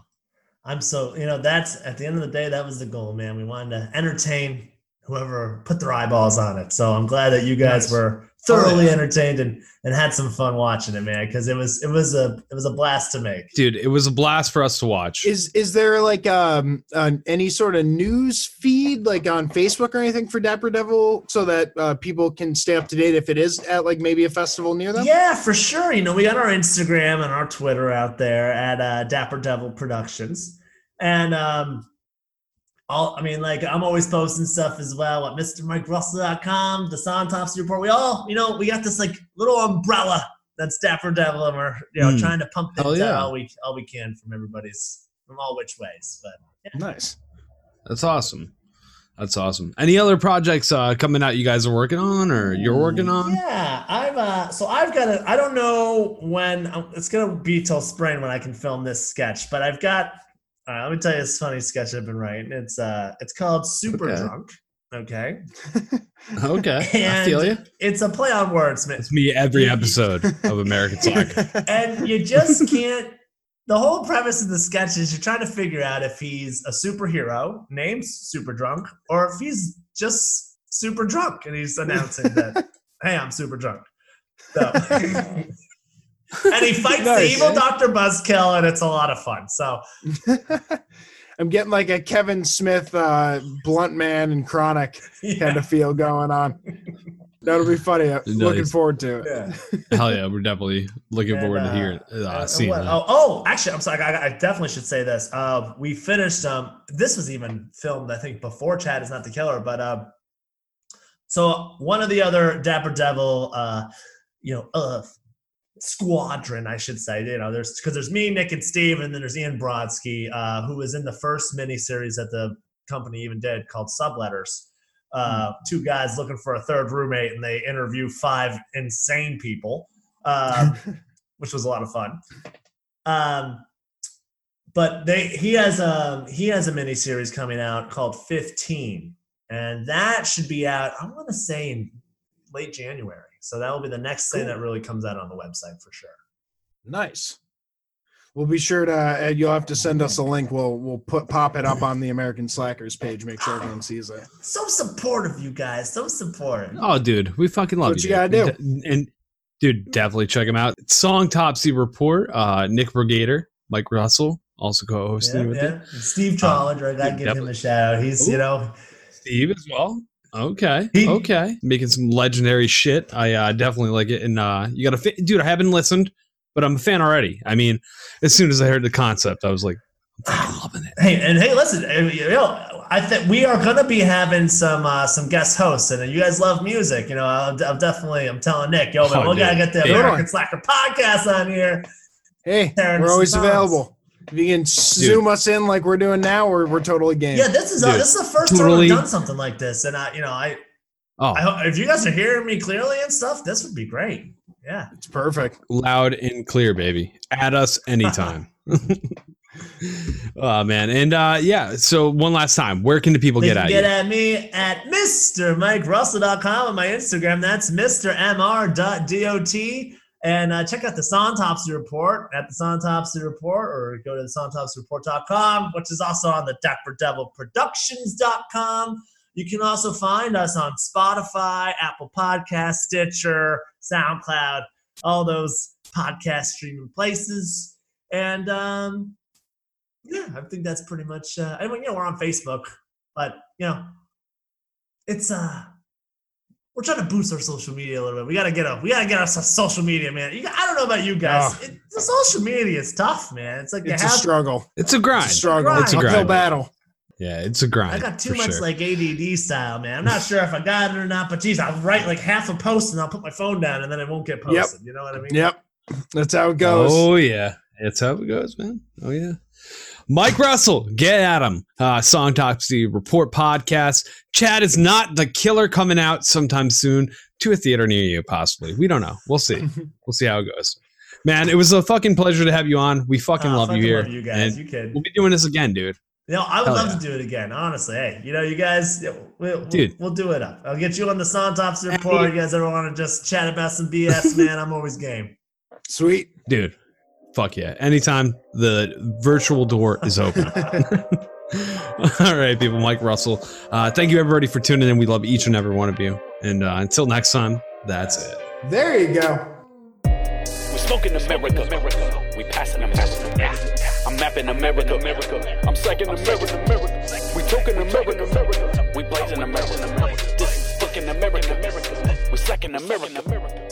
I'm so you know that's at the end of the day that was the goal, man. We wanted to entertain whoever put their eyeballs on it. So I'm glad that you guys Nice. were thoroughly entertained and and had some fun watching it, man. Because it was it was a it was a blast to make. dude, it was a blast for us to watch. Is is there like um uh, any sort of news feed like on Facebook or anything for Dapper Devil so that uh, people can stay up to date if it is at like maybe a festival near them? Yeah, for sure. You know, we got our Instagram and our Twitter out there at uh, Dapper Devil Productions, and um, all I mean, like I'm always posting stuff as well at MrMikeRussell.com, the Songtopsy Report. We all, you know, we got this like little umbrella that's Dapper Devil, and we're you know Mm. trying to pump things out all we all we can from everybody's from all which ways. But Nice. That's awesome. That's awesome. Any other projects uh, coming out you guys are working on or you're working on? Yeah, I've uh, so I've got a. I don't know when um, it's gonna be till spring when I can film this sketch, but I've got. Uh, let me tell you this funny sketch I've been writing. It's uh, it's called Super Okay. Drunk. Okay, Okay, I and feel you. it's a play on words, man. It's me every episode of American Slacker. and you just can't. The whole premise of the sketch is you're trying to figure out if he's a superhero named Super Drunk or if he's just super drunk and he's announcing that, hey, I'm super drunk. So, and he fights the Nice. evil Dr. Buzzkill, and it's a lot of fun. So, I'm getting like a Kevin Smith uh, blunt man and chronic kind of feel going on. That'll be funny. I'm Looking forward to it. yeah. Hell yeah, we're definitely looking And, forward to uh, hearing uh, Uh, seeing what- that. oh, oh, actually, I'm sorry. I, I definitely should say this. Uh, we finished. Um, this was even filmed, I think, before Chad is not the killer. But um, so one of the other Dapper Devil, uh, you know, uh, squadron, I should say. You know, there's because there's me, Nick, and Steve, and then there's Ian Brodsky, uh, who was in the first miniseries that the company even did called Subletters. Uh, two guys looking for a third roommate, and they interview five insane people. Um, which was a lot of fun. Um, but they he has a he has a mini series coming out called 15, and that should be out. I want to say in late January. So that will be the next thing that really comes out on the website for sure. Nice. We'll be sure to. Uh, you'll have to send us a link. We'll we'll put pop it up on the American Slackers page. Make sure everyone sees it. So supportive, you guys. So supportive. Oh, dude, we fucking love What you. you gotta dude. And, and, dude, definitely check him out. Songtopsy Report. Uh, Nick Brigader, Mike Russell, also co-hosting with yeah. you. And Steve Chollinger, I gotta dude, give him definitely. a shout out. He's you know Steve as well. Okay, He- okay, making some legendary shit. I uh, definitely like it. And uh, you got to, fi- dude. I haven't listened, but I'm a fan already. I mean, as soon as I heard the concept, I was like, I'm loving it. Hey, and hey, listen, uh, you know, I think we are gonna be having some uh, some guest hosts, and you guys love music. You know, I'm, I'm definitely, I'm telling Nick, yo, man, Oh, we gotta get the Yeah. American Slacker podcast on here. Hey, Tearing we're always songs. available. If you can zoom us in like we're doing now, we're we're totally game. Yeah, this is uh, Dude, this is the first totally- time I've done something like this, and I, you know, I, Oh, I if you guys are hearing me clearly and stuff, this would be great. Yeah, it's perfect. loud and clear, baby. At us anytime. oh man, and uh, yeah. So one last time, where can the people they get can at get you? at me at MrMikeRussell.com on my Instagram. That's MrMR.dot. And uh, check out the Songtopsy Report at the Songtopsy Report or go to the SongtopsyReport.com, which is also on the Dapper Devil Productions.com. You can also find us on Spotify, Apple Podcast, Stitcher, SoundCloud, all those podcast streaming places. And um, yeah, I think that's pretty much. Uh, I mean, you know, we're on Facebook, but you know, it's uh, we're trying to boost our social media a little bit. We gotta get up. We gotta get us a social media, man. You, I don't know about you guys. Oh. It, the social media is tough, man. It's like It's a have struggle. It's a grind. It's a struggle. It's It's a a uphill grind. battle. Yeah, it's a grind. I got too much sure. like ADD style, man. I'm not sure if I got it or not, but geez, I'll write like half a post and I'll put my phone down and then it won't get Yep. posted. You know what I mean? Yep. That's how it goes. Oh yeah, that's how it goes, man. Oh yeah. Mike Russell, get at him. Uh, Songtopsy Report podcast. Chad is not the killer coming out sometime soon to a theater near you, possibly. We don't know. We'll see. we'll see how it goes. Man, it was a fucking pleasure to have you on. We fucking Oh, love you here. love you guys. And You kidding? We'll be doing this again, dude. You know, I would Hell love yeah. to do it again. Honestly, hey, you know, you guys, we'll, Dude. we'll, we'll do it up. I'll get you on the Songtopsy report. You guys ever want to just chat about some BS, man? I'm always game. Sweet. Dude, fuck yeah. Anytime the virtual door is open. All right, people. Mike Russell. Uh, thank you, everybody, for tuning in. We love each and every one of you. And uh, until next time, that's it. There you go. We're smoking America, America. We passing America. Yeah. I'm mapping America, America. I'm second America, America. We talking America, America. We blazing America, America. This is fucking America, America. We second America, America.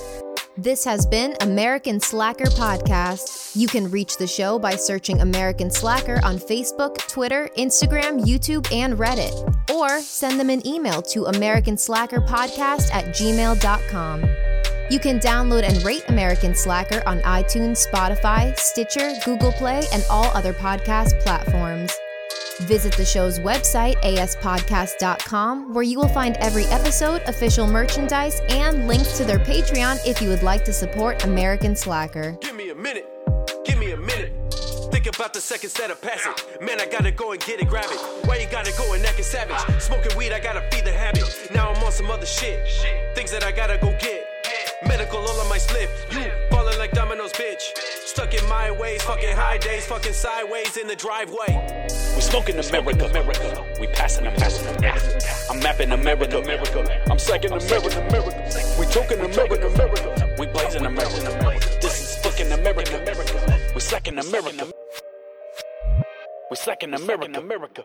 This has been American Slacker Podcast. You can reach the show by searching American Slacker on Facebook, Twitter, Instagram, YouTube, and Reddit. Or send them an email to AmericanSlackerPodcast at gmail.com. You can download and rate American Slacker on iTunes, Spotify, Stitcher, Google Play, and all other podcast platforms. Visit the show's website, aspodcast.com, where you will find every episode, official merchandise, and links to their Patreon if you would like to support American Slacker. Give me a minute. About the second set of passing. Man, I gotta go and get it, grab it. Why you gotta go and acting savage? Smoking weed, I gotta feed the habit. Now I'm on some other shit. Things that I gotta go get. Medical all on my slip. You falling like dominoes, bitch. Stuck in my ways, fucking high days, fucking sideways in the driveway. We smoking America, America. We passing America. I'm mapping America, America. I'm second America, America. We talking America, America. We blazing America. This is fucking America, America. We second America. We second America, America.